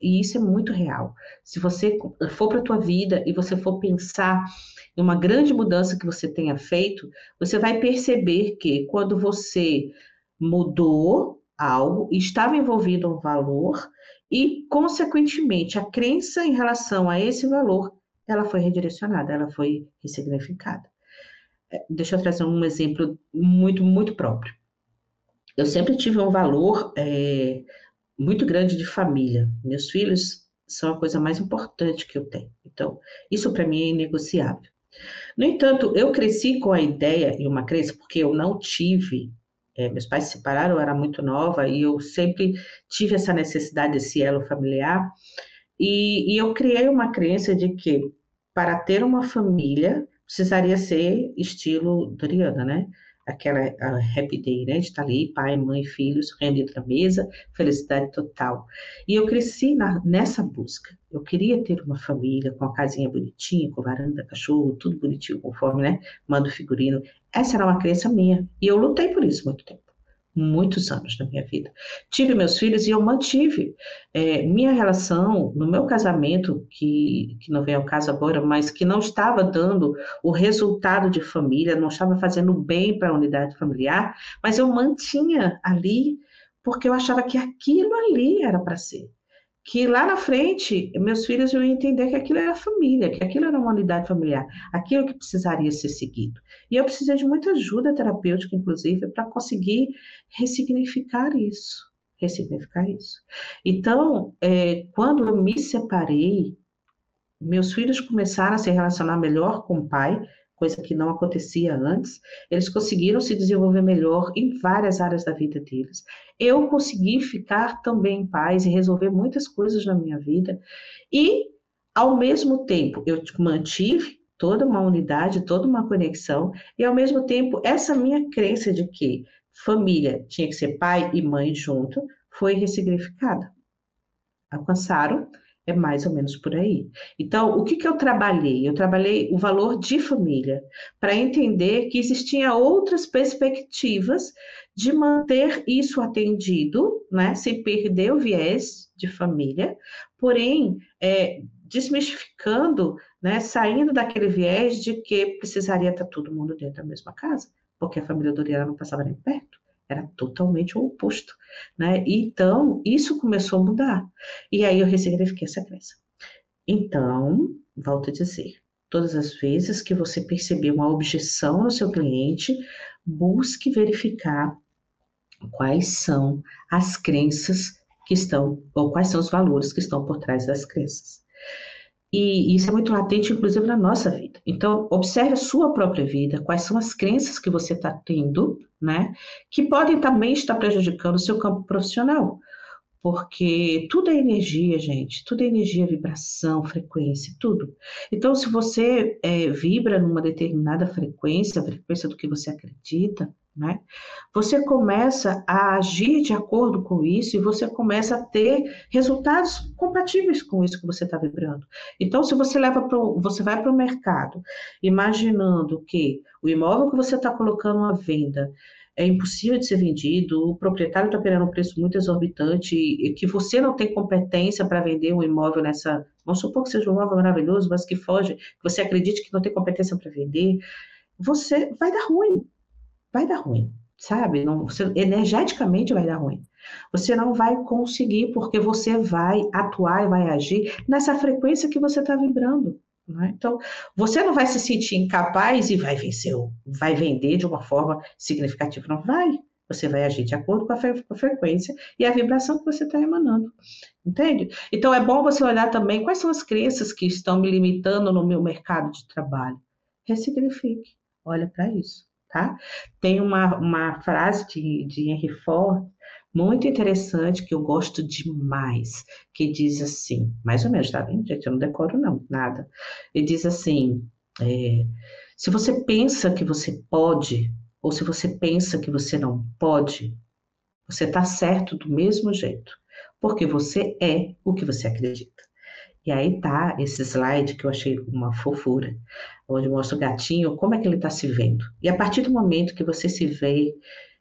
E isso é muito real. Se você for para a tua vida e você for pensar em uma grande mudança que você tenha feito, você vai perceber que quando você mudou algo, estava envolvido um valor e, consequentemente, a crença em relação a esse valor, ela foi redirecionada, ela foi ressignificada. É, deixa eu trazer um exemplo muito, muito próprio. Eu sempre tive um valor é, muito grande de família. Meus filhos são a coisa mais importante que eu tenho. Então, isso para mim é inegociável. No entanto, eu cresci com a ideia e uma crença, porque eu não tive, é, meus pais se separaram, eu era muito nova e eu sempre tive essa necessidade desse elo familiar. E, e eu criei uma crença de que para ter uma família precisaria ser estilo Doriana, né? Aquela happy day, né? De estar ali, pai, mãe, filhos, rendido na mesa, felicidade total. E eu cresci na, nessa busca. Eu queria ter uma família com a casinha bonitinha, com varanda, cachorro, tudo bonitinho, conforme, né? Mando figurino. Essa era uma crença minha. E eu lutei por isso muito tempo muitos anos da minha vida. Tive meus filhos e eu mantive é, minha relação no meu casamento, que, que não vem ao caso agora, mas que não estava dando o resultado de família, não estava fazendo bem para a unidade familiar, mas eu mantinha ali porque eu achava que aquilo ali era para ser que lá na frente meus filhos iam entender que aquilo era família, que aquilo era uma unidade familiar, aquilo que precisaria ser seguido. E eu precisei de muita ajuda terapêutica, inclusive, para conseguir ressignificar isso, ressignificar isso. Então, é, quando eu me separei, meus filhos começaram a se relacionar melhor com o pai, coisa que não acontecia antes. Eles conseguiram se desenvolver melhor em várias áreas da vida deles. Eu consegui ficar também em paz e resolver muitas coisas na minha vida. E, ao mesmo tempo, eu mantive toda uma unidade, toda uma conexão, e ao mesmo tempo, essa minha crença de que família tinha que ser pai e mãe junto foi ressignificada. Alcançaram é mais ou menos por aí. Então, o que, que eu trabalhei? Eu trabalhei o valor de família, para entender que existiam outras perspectivas de manter isso atendido, né, sem perder o viés de família, porém, é, desmistificando, né, saindo daquele viés de que precisaria estar todo mundo dentro da mesma casa, porque a família Doriana não passava nem perto. Era totalmente o oposto, né? Então, isso começou a mudar. E aí eu ressignifiquei essa crença. Então, volto a dizer, todas as vezes que você perceber uma objeção no seu cliente, busque verificar quais são as crenças que estão, ou quais são os valores que estão por trás das crenças. E isso é muito latente, inclusive, na nossa vida. Então, observe a sua própria vida, quais são as crenças que você está tendo, né? Que podem também estar prejudicando o seu campo profissional. Porque tudo é energia, gente. Tudo é energia, vibração, frequência, tudo. Então, se você é, vibra numa determinada frequência, a frequência do que você acredita, né? Você começa a agir de acordo com isso e você começa a ter resultados compatíveis com isso que você está vibrando. Então, se você leva para você vai para o mercado, imaginando que o imóvel que você está colocando à venda é impossível de ser vendido, o proprietário está querendo um preço muito exorbitante e que você não tem competência para vender um imóvel nessa. Vamos supor que seja um imóvel maravilhoso, mas que foge, que você acredite que não tem competência para vender, você vai dar ruim vai dar ruim, sabe? Não, você, energeticamente vai dar ruim. Você não vai conseguir, porque você vai atuar e vai agir nessa frequência que você está vibrando. Né? Então, você não vai se sentir incapaz e vai vencer, vai vender de uma forma significativa. Não vai. Você vai agir de acordo com a, fre com a frequência e a vibração que você está emanando. Entende? Então, é bom você olhar também quais são as crenças que estão me limitando no meu mercado de trabalho. Ressignifique. Olha para isso tá? Tem uma, uma frase de, de Henry Ford muito interessante que eu gosto demais, que diz assim, mais ou menos, tá vendo, gente? Eu não decoro não, nada. Ele diz assim, é, se você pensa que você pode, ou se você pensa que você não pode, você está certo do mesmo jeito, porque você é o que você acredita. E aí tá esse slide que eu achei uma fofura, onde mostra o gatinho, como é que ele está se vendo. E a partir do momento que você se vê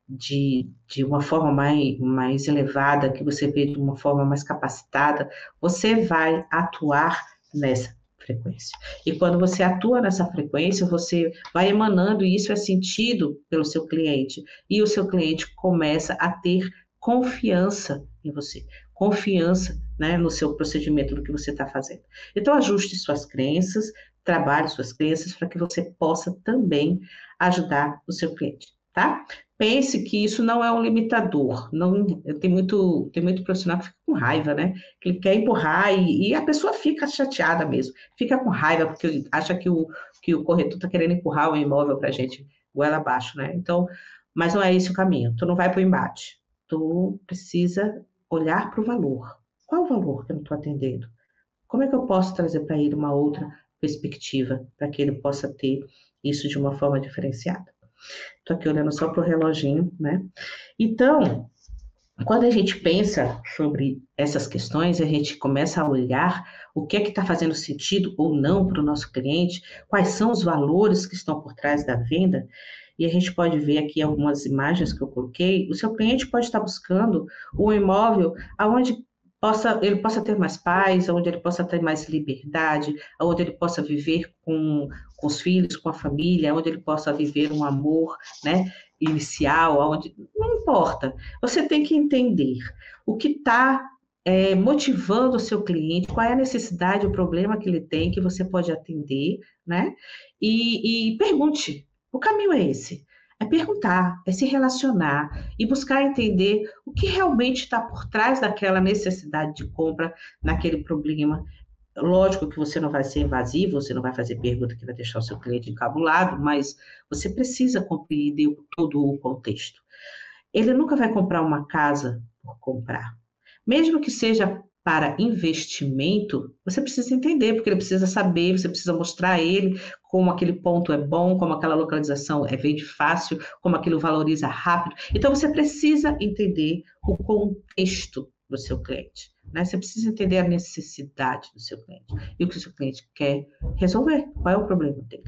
de, de uma forma mais, mais elevada, que você vê de uma forma mais capacitada, você vai atuar nessa frequência. E quando você atua nessa frequência, você vai emanando, e isso é sentido pelo seu cliente, e o seu cliente começa a ter confiança em você confiança né, no seu procedimento, do que você está fazendo. Então, ajuste suas crenças, trabalhe suas crenças para que você possa também ajudar o seu cliente, tá? pense que isso não é um limitador. Não, tem muito, tem muito profissional que fica com raiva, né? Que ele quer empurrar e, e a pessoa fica chateada mesmo, fica com raiva porque acha que o, que o corretor está querendo empurrar o imóvel para a gente goela abaixo, né? Então, mas não é esse o caminho. Tu não vai para o embate. Tu precisa olhar para o valor. Qual o valor que eu não estou atendendo? Como é que eu posso trazer para ele uma outra perspectiva para que ele possa ter isso de uma forma diferenciada? Estou aqui olhando só para o reloginho, né? Então, quando a gente pensa sobre essas questões, a gente começa a olhar o que é que está fazendo sentido ou não para o nosso cliente, quais são os valores que estão por trás da venda, e a gente pode ver aqui algumas imagens que eu coloquei. O seu cliente pode estar buscando um imóvel aonde possa, ele possa ter mais paz, onde ele possa ter mais liberdade, onde ele possa viver com, com os filhos, com a família, onde ele possa viver um amor, né, inicial, onde não importa. Você tem que entender o que está é, motivando o seu cliente, qual é a necessidade, o problema que ele tem, que você pode atender, né? E, e pergunte. O caminho é esse. É perguntar, é se relacionar e buscar entender o que realmente está por trás daquela necessidade de compra, naquele problema. Lógico que você não vai ser invasivo, você não vai fazer pergunta que vai deixar o seu cliente encabulado, mas você precisa compreender todo o contexto. Ele nunca vai comprar uma casa por comprar. Mesmo que seja para investimento, você precisa entender, porque ele precisa saber, você precisa mostrar a ele como aquele ponto é bom, como aquela localização é vende fácil, como aquilo valoriza rápido. Então você precisa entender o contexto do seu cliente. Né? Você precisa entender a necessidade do seu cliente e o que o seu cliente quer resolver, qual é o problema dele.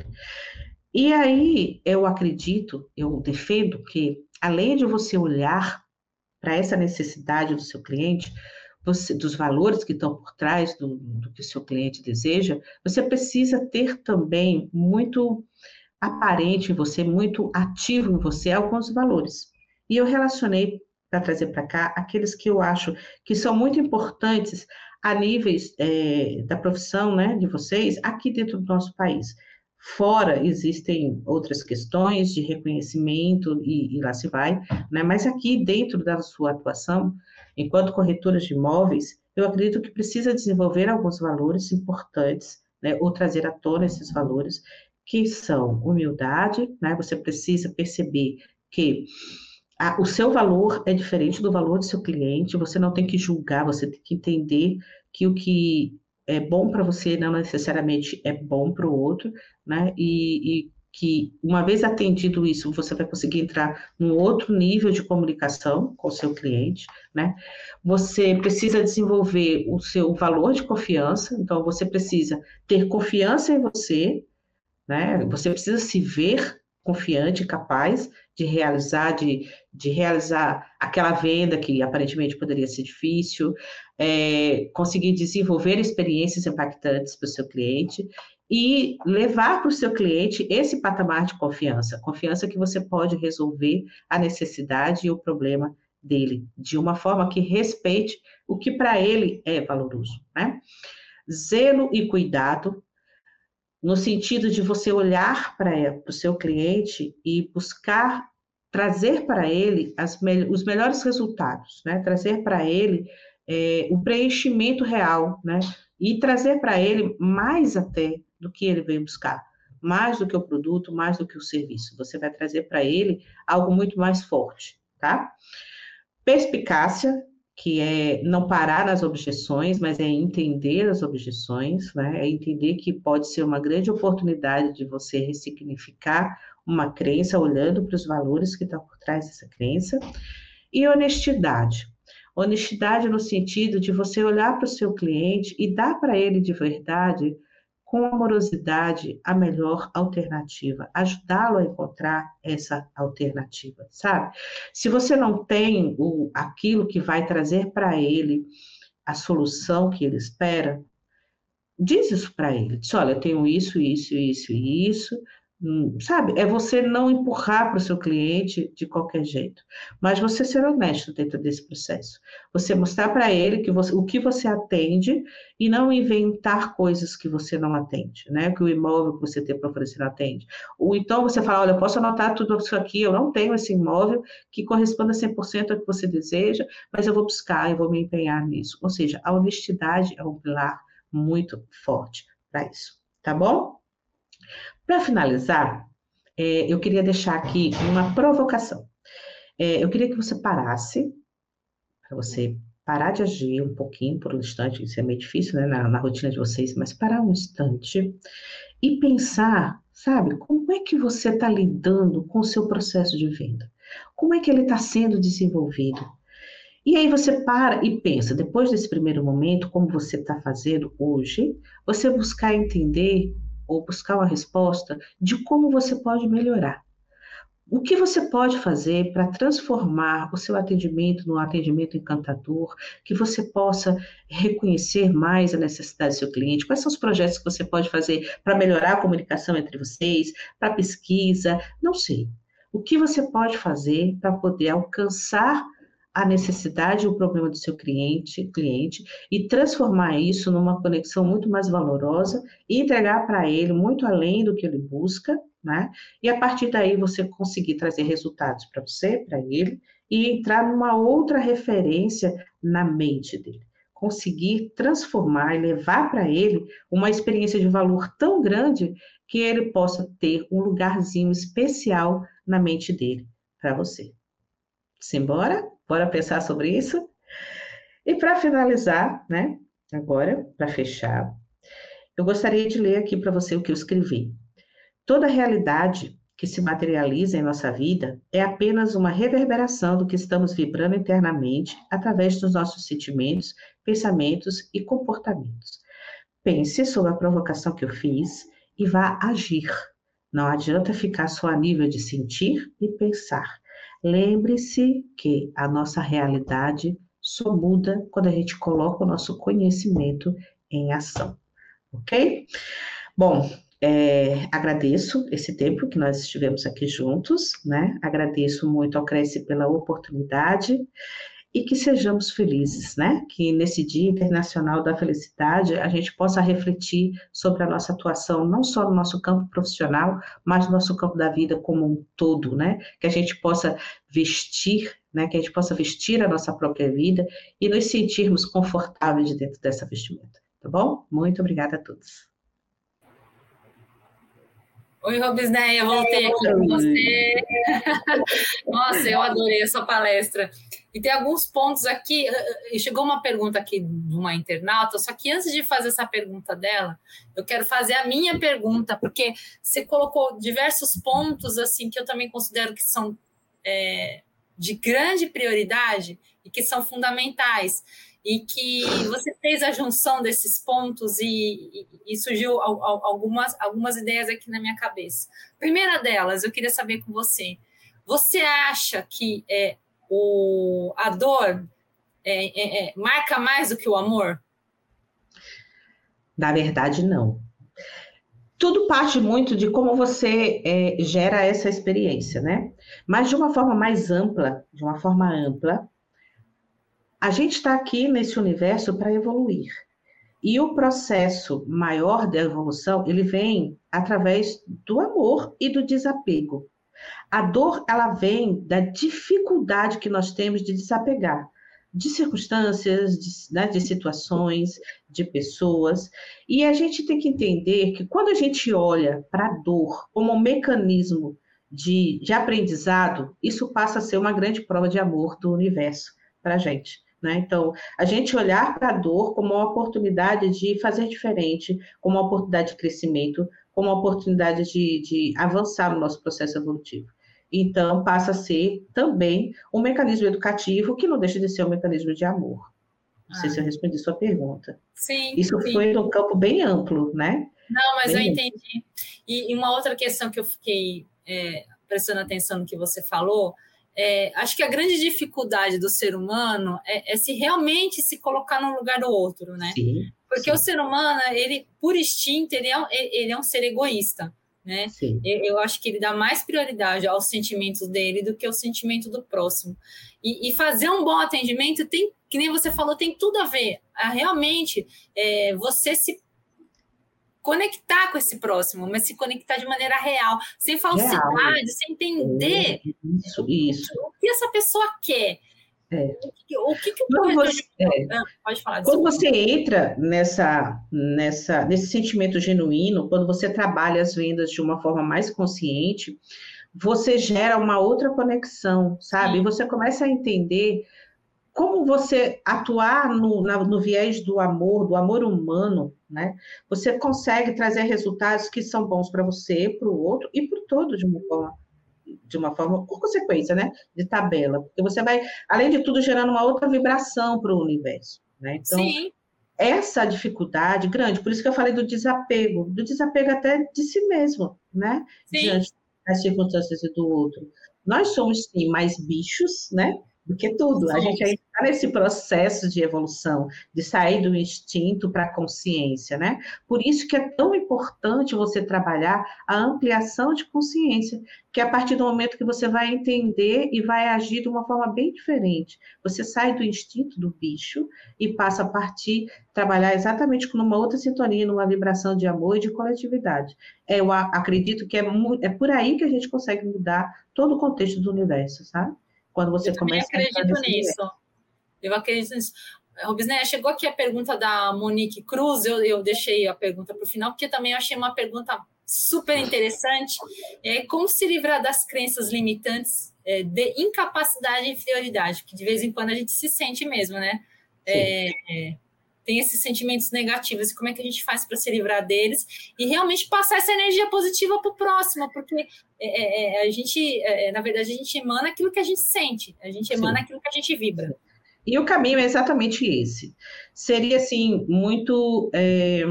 E aí eu acredito, eu defendo que, além de você olhar para essa necessidade do seu cliente, você, dos valores que estão por trás do, do que o seu cliente deseja, você precisa ter também muito aparente em você, muito ativo em você alguns valores. E eu relacionei para trazer para cá aqueles que eu acho que são muito importantes a níveis é, da profissão né, de vocês aqui dentro do nosso país. Fora existem outras questões de reconhecimento e, e lá se vai, né? mas aqui dentro da sua atuação, Enquanto corretoras de imóveis, eu acredito que precisa desenvolver alguns valores importantes, né, ou trazer à tona esses valores, que são humildade, né, você precisa perceber que a, o seu valor é diferente do valor do seu cliente, você não tem que julgar, você tem que entender que o que é bom para você não necessariamente é bom para o outro, né, e, e que uma vez atendido isso, você vai conseguir entrar num outro nível de comunicação com o seu cliente, né? Você precisa desenvolver o seu valor de confiança, então você precisa ter confiança em você, né? Você precisa se ver confiante, capaz de realizar, de, de realizar aquela venda que aparentemente poderia ser difícil, é, conseguir desenvolver experiências impactantes para o seu cliente e levar para o seu cliente esse patamar de confiança, confiança que você pode resolver a necessidade e o problema dele de uma forma que respeite o que para ele é valoroso, né? Zelo e cuidado no sentido de você olhar para o seu cliente e buscar trazer para ele me os melhores resultados, né? Trazer para ele é, o preenchimento real, né? E trazer para ele mais até do que ele veio buscar. Mais do que o produto, mais do que o serviço. Você vai trazer para ele algo muito mais forte, tá? Perspicácia, que é não parar nas objeções, mas é entender as objeções, né? É entender que pode ser uma grande oportunidade de você ressignificar uma crença, olhando para os valores que estão por trás dessa crença. E honestidade. Honestidade no sentido de você olhar para o seu cliente e dar para ele de verdade com amorosidade a melhor alternativa, ajudá-lo a encontrar essa alternativa, sabe? Se você não tem o, aquilo que vai trazer para ele a solução que ele espera, diz isso para ele. Diz, olha, eu tenho isso, isso, isso e isso, sabe? É você não empurrar para o seu cliente de qualquer jeito, mas você ser honesto dentro desse processo. Você mostrar para ele que você, o que você atende e não inventar coisas que você não atende, né? Que o imóvel que você tem para oferecer não atende. Ou então você fala, olha, eu posso anotar tudo isso aqui, eu não tenho esse imóvel que corresponda 100% ao que você deseja, mas eu vou buscar, eu vou me empenhar nisso. Ou seja, a honestidade é um pilar muito forte para isso, tá bom? Para finalizar, é, eu queria deixar aqui uma provocação. É, eu queria que você parasse, para você parar de agir um pouquinho por um instante, isso é meio difícil, né, na, na rotina de vocês, mas parar um instante e pensar, sabe, como é que você está lidando com o seu processo de venda? Como é que ele está sendo desenvolvido? E aí você para e pensa, depois desse primeiro momento, como você está fazendo hoje, você buscar entender ou buscar uma resposta de como você pode melhorar. O que você pode fazer para transformar o seu atendimento num atendimento encantador, que você possa reconhecer mais a necessidade do seu cliente? Quais são os projetos que você pode fazer para melhorar a comunicação entre vocês, para pesquisa? Não sei. O que você pode fazer para poder alcançar a necessidade, o problema do seu cliente, cliente e transformar isso numa conexão muito mais valorosa e entregar para ele muito além do que ele busca, né? E a partir daí você conseguir trazer resultados para você, para ele e entrar numa outra referência na mente dele. Conseguir transformar e levar para ele uma experiência de valor tão grande que ele possa ter um lugarzinho especial na mente dele para você. Simbora? Bora pensar sobre isso? E para finalizar, né? Agora, para fechar, eu gostaria de ler aqui para você o que eu escrevi. Toda realidade que se materializa em nossa vida é apenas uma reverberação do que estamos vibrando internamente através dos nossos sentimentos, pensamentos e comportamentos. Pense sobre a provocação que eu fiz e vá agir. Não adianta ficar só a nível de sentir e pensar. Lembre-se que a nossa realidade só muda quando a gente coloca o nosso conhecimento em ação, ok? Bom, é, agradeço esse tempo que nós estivemos aqui juntos, né? Agradeço muito ao Cresce pela oportunidade e que sejamos felizes, né? Que nesse Dia Internacional da Felicidade a gente possa refletir sobre a nossa atuação, não só no nosso campo profissional, mas no nosso campo da vida como um todo, né? Que a gente possa vestir, né? Que a gente possa vestir a nossa própria vida e nos sentirmos confortáveis dentro dessa vestimenta, tá bom? Muito obrigada a todos. Oi, Robisneia, voltei aqui com você. Nossa, eu adorei essa palestra. E tem alguns pontos aqui. Eh, eh, chegou uma pergunta aqui de uma internauta, só que antes de fazer essa pergunta dela, eu quero fazer a minha pergunta, porque você colocou diversos pontos assim que eu também considero que são é, de grande prioridade e que são fundamentais e que você fez a junção desses pontos e, e, e surgiu algumas, algumas ideias aqui na minha cabeça. Primeira delas, eu queria saber com você. Você acha que é, o, a dor é, é, é, marca mais do que o amor? Na verdade, não. Tudo parte muito de como você é, gera essa experiência, né? Mas de uma forma mais ampla, de uma forma ampla, a gente está aqui nesse universo para evoluir. E o processo maior da evolução, ele vem através do amor e do desapego. A dor, ela vem da dificuldade que nós temos de desapegar de circunstâncias, de, né, de situações, de pessoas. E a gente tem que entender que quando a gente olha para a dor como um mecanismo de, de aprendizado, isso passa a ser uma grande prova de amor do universo para a gente. Né? Então, a gente olhar para a dor como uma oportunidade de fazer diferente, como uma oportunidade de crescimento, como uma oportunidade de, de avançar no nosso processo evolutivo. Então, passa a ser também um mecanismo educativo que não deixa de ser um mecanismo de amor. Não ah. sei se eu respondi sua pergunta. Sim. Isso sim. foi um campo bem amplo, né? Não, mas bem eu entendi. E, e, uma outra questão que eu fiquei é, prestando atenção no que você falou é, acho que a grande dificuldade do ser humano é, é, se realmente se colocar no lugar do outro, né? Sim, Porque sim. o ser humano, ele, por instinto, ele é, um, ele é um ser egoísta, né? Eu, eu, acho que ele dá mais prioridade aos sentimentos dele do que ao sentimento do próximo. E, e, fazer um bom atendimento tem, que nem você falou, tem tudo a ver. A, realmente, é, você se conectar com esse próximo, mas se conectar de maneira real, sem falsidade, real. sem entender isso, isso. o que essa pessoa quer. É. O que, que o você, é. ah, pode falar. Quando você entra nessa, nessa, nesse sentimento genuíno, quando você trabalha as vendas de uma forma mais consciente, você gera uma outra conexão, sabe? E você começa a entender como você atuar no, na, no viés do amor, do amor humano, né? Você consegue trazer resultados que são bons para você, para o outro e para o todo de uma forma de uma forma, por consequência, né, de tabela, porque você vai, além de tudo, gerando uma outra vibração para o universo, né? Então, Sim. essa dificuldade grande, por isso que eu falei do desapego, do desapego até de si mesmo, né, Sim. diante das circunstâncias do outro. Nós somos, sim, mais bichos, né, do que tudo. A gente ainda está nesse processo de evolução, de sair do instinto para a consciência, né? Por isso que é tão importante você trabalhar a ampliação de consciência, que é a partir do momento que você vai entender e vai agir de uma forma bem diferente. Você sai do instinto do bicho e passa a partir, trabalhar exatamente com uma outra sintonia, numa vibração de amor e de coletividade. É, eu acredito que é, é por aí que a gente consegue mudar todo o contexto do universo, sabe? Quando você eu começa a acredito nisso. Eu acredito nisso. Robisné, chegou aqui a pergunta da Monique Cruz, eu, eu deixei a pergunta para o final, porque também eu achei uma pergunta super interessante. É, como se livrar das crenças limitantes é, de incapacidade e inferioridade? Porque de vez em quando a gente se sente mesmo, né? É, é, tem esses sentimentos negativos, e como é que a gente faz para se livrar deles e realmente passar essa energia positiva para o próximo, porque é, é, é a gente, é, é, na verdade, a gente emana aquilo que a gente sente, a gente emana Sim. aquilo que a gente vibra. E o caminho é exatamente esse. Seria, assim, muito. É...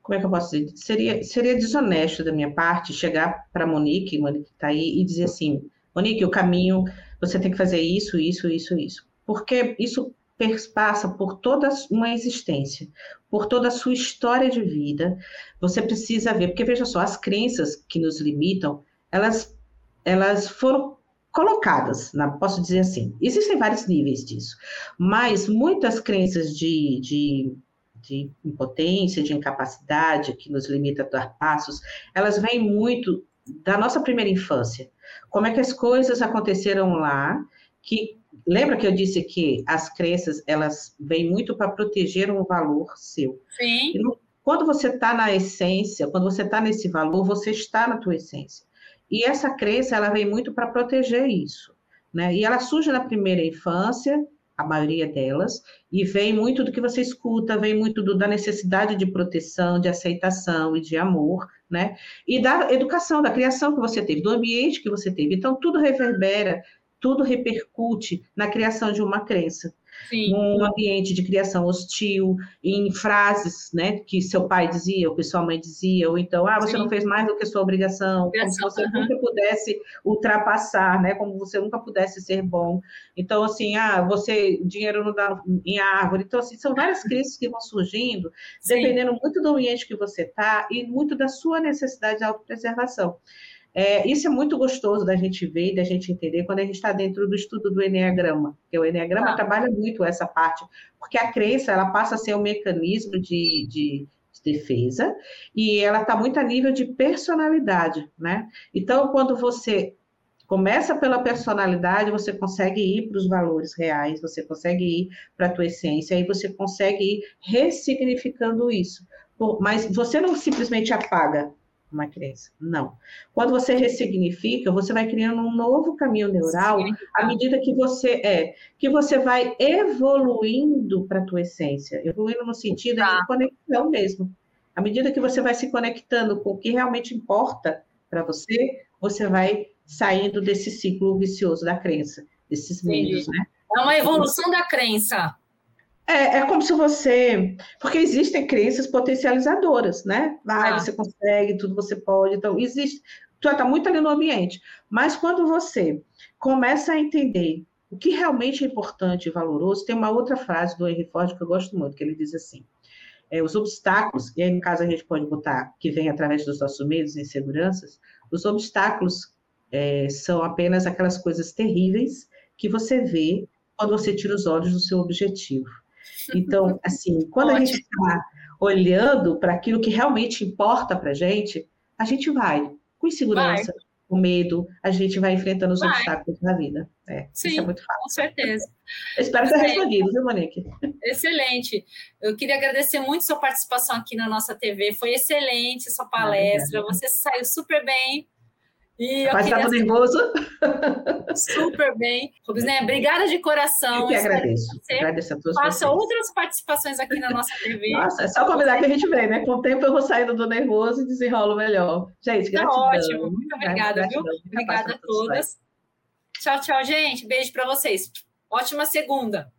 Como é que eu posso dizer? Seria, seria desonesto da minha parte chegar para a Monique, Monique está aí, e dizer assim: Monique, o caminho, você tem que fazer isso, isso, isso, isso. Porque isso passa por toda uma existência, por toda a sua história de vida. Você precisa ver, porque veja só, as crenças que nos limitam, elas, elas foram colocadas, posso dizer assim. Existem vários níveis disso, mas muitas crenças de, de, de impotência, de incapacidade, que nos limita a dar passos, elas vêm muito da nossa primeira infância. Como é que as coisas aconteceram lá, que Lembra que eu disse que as crenças, elas vêm muito para proteger um valor seu. Sim. quando você está na essência, quando você está nesse valor, você está na tua essência. E essa crença, ela vem muito para proteger isso. Né? E ela surge na primeira infância, a maioria delas, e vem muito do que você escuta, vem muito do, da necessidade de proteção, de aceitação e de amor, né? E da educação, da criação que você teve, do ambiente que você teve. Então, tudo reverbera tudo repercute na criação de uma crença. Sim. Um ambiente de criação hostil, em frases né, que seu pai dizia, ou que sua mãe dizia, ou então, ah, você Sim. não fez mais do que sua obrigação, obrigação como se você uhum. nunca pudesse ultrapassar, né, como você nunca pudesse ser bom. Então, assim, ah, você, dinheiro não dá em árvore. Então, assim, são várias crises que vão surgindo, Sim. dependendo muito do ambiente que você está e muito da sua necessidade de autopreservação. É, isso é muito gostoso da gente ver e da gente entender quando a gente está dentro do estudo do Enneagrama, porque o Enneagrama ah. trabalha muito essa parte, porque a crença ela passa a ser um mecanismo de, de, de defesa e ela está muito a nível de personalidade, né? Então, quando você começa pela personalidade, você consegue ir para os valores reais, você consegue ir para a tua essência, aí você consegue ir ressignificando isso. Mas você não simplesmente apaga, uma crença. Não. Quando você ressignifica, você vai criando um novo caminho neural à medida que você é, que você vai evoluindo para a tua essência, evoluindo no sentido tá. de conexão mesmo. À medida que você vai se conectando com o que realmente importa para você, você vai saindo desse ciclo vicioso da crença, desses meios, né? É uma evolução da crença. É, é como se você. Porque existem crenças potencializadoras, né? Ah, ah. você consegue, tudo você pode. Então, existe. Tu está muito ali no ambiente. Mas quando você começa a entender o que realmente é importante e valoroso, tem uma outra frase do Henry Ford que eu gosto muito, que ele diz assim: é, os obstáculos, e aí no caso a gente pode botar que vem através dos nossos medos e inseguranças, os obstáculos é, são apenas aquelas coisas terríveis que você vê quando você tira os olhos do seu objetivo. Então, assim, quando a gente está olhando para aquilo que realmente importa para a gente, a gente vai com insegurança, vai. com medo, a gente vai enfrentando os vai. obstáculos da vida. É, Sim, isso é muito fácil. Com certeza. Eu espero ter respondido, viu, Monique? Excelente. Eu queria agradecer muito sua participação aqui na nossa TV. Foi excelente sua palestra. Ah, Você saiu super bem. E Mas estava queria... nervoso? Super bem. Rubisné, obrigada de coração. Eu que agradeço. Agradeço a todos Faça vocês. outras participações aqui na nossa TV. Nossa, é só convidar que a gente vem, né? Com o tempo eu vou saindo do nervoso e desenrolo melhor. Gente, tá gratidão. ótimo. Muito obrigada, gratidão. viu? Obrigada a todas. Tchau, tchau, gente. Beijo para vocês. Ótima segunda.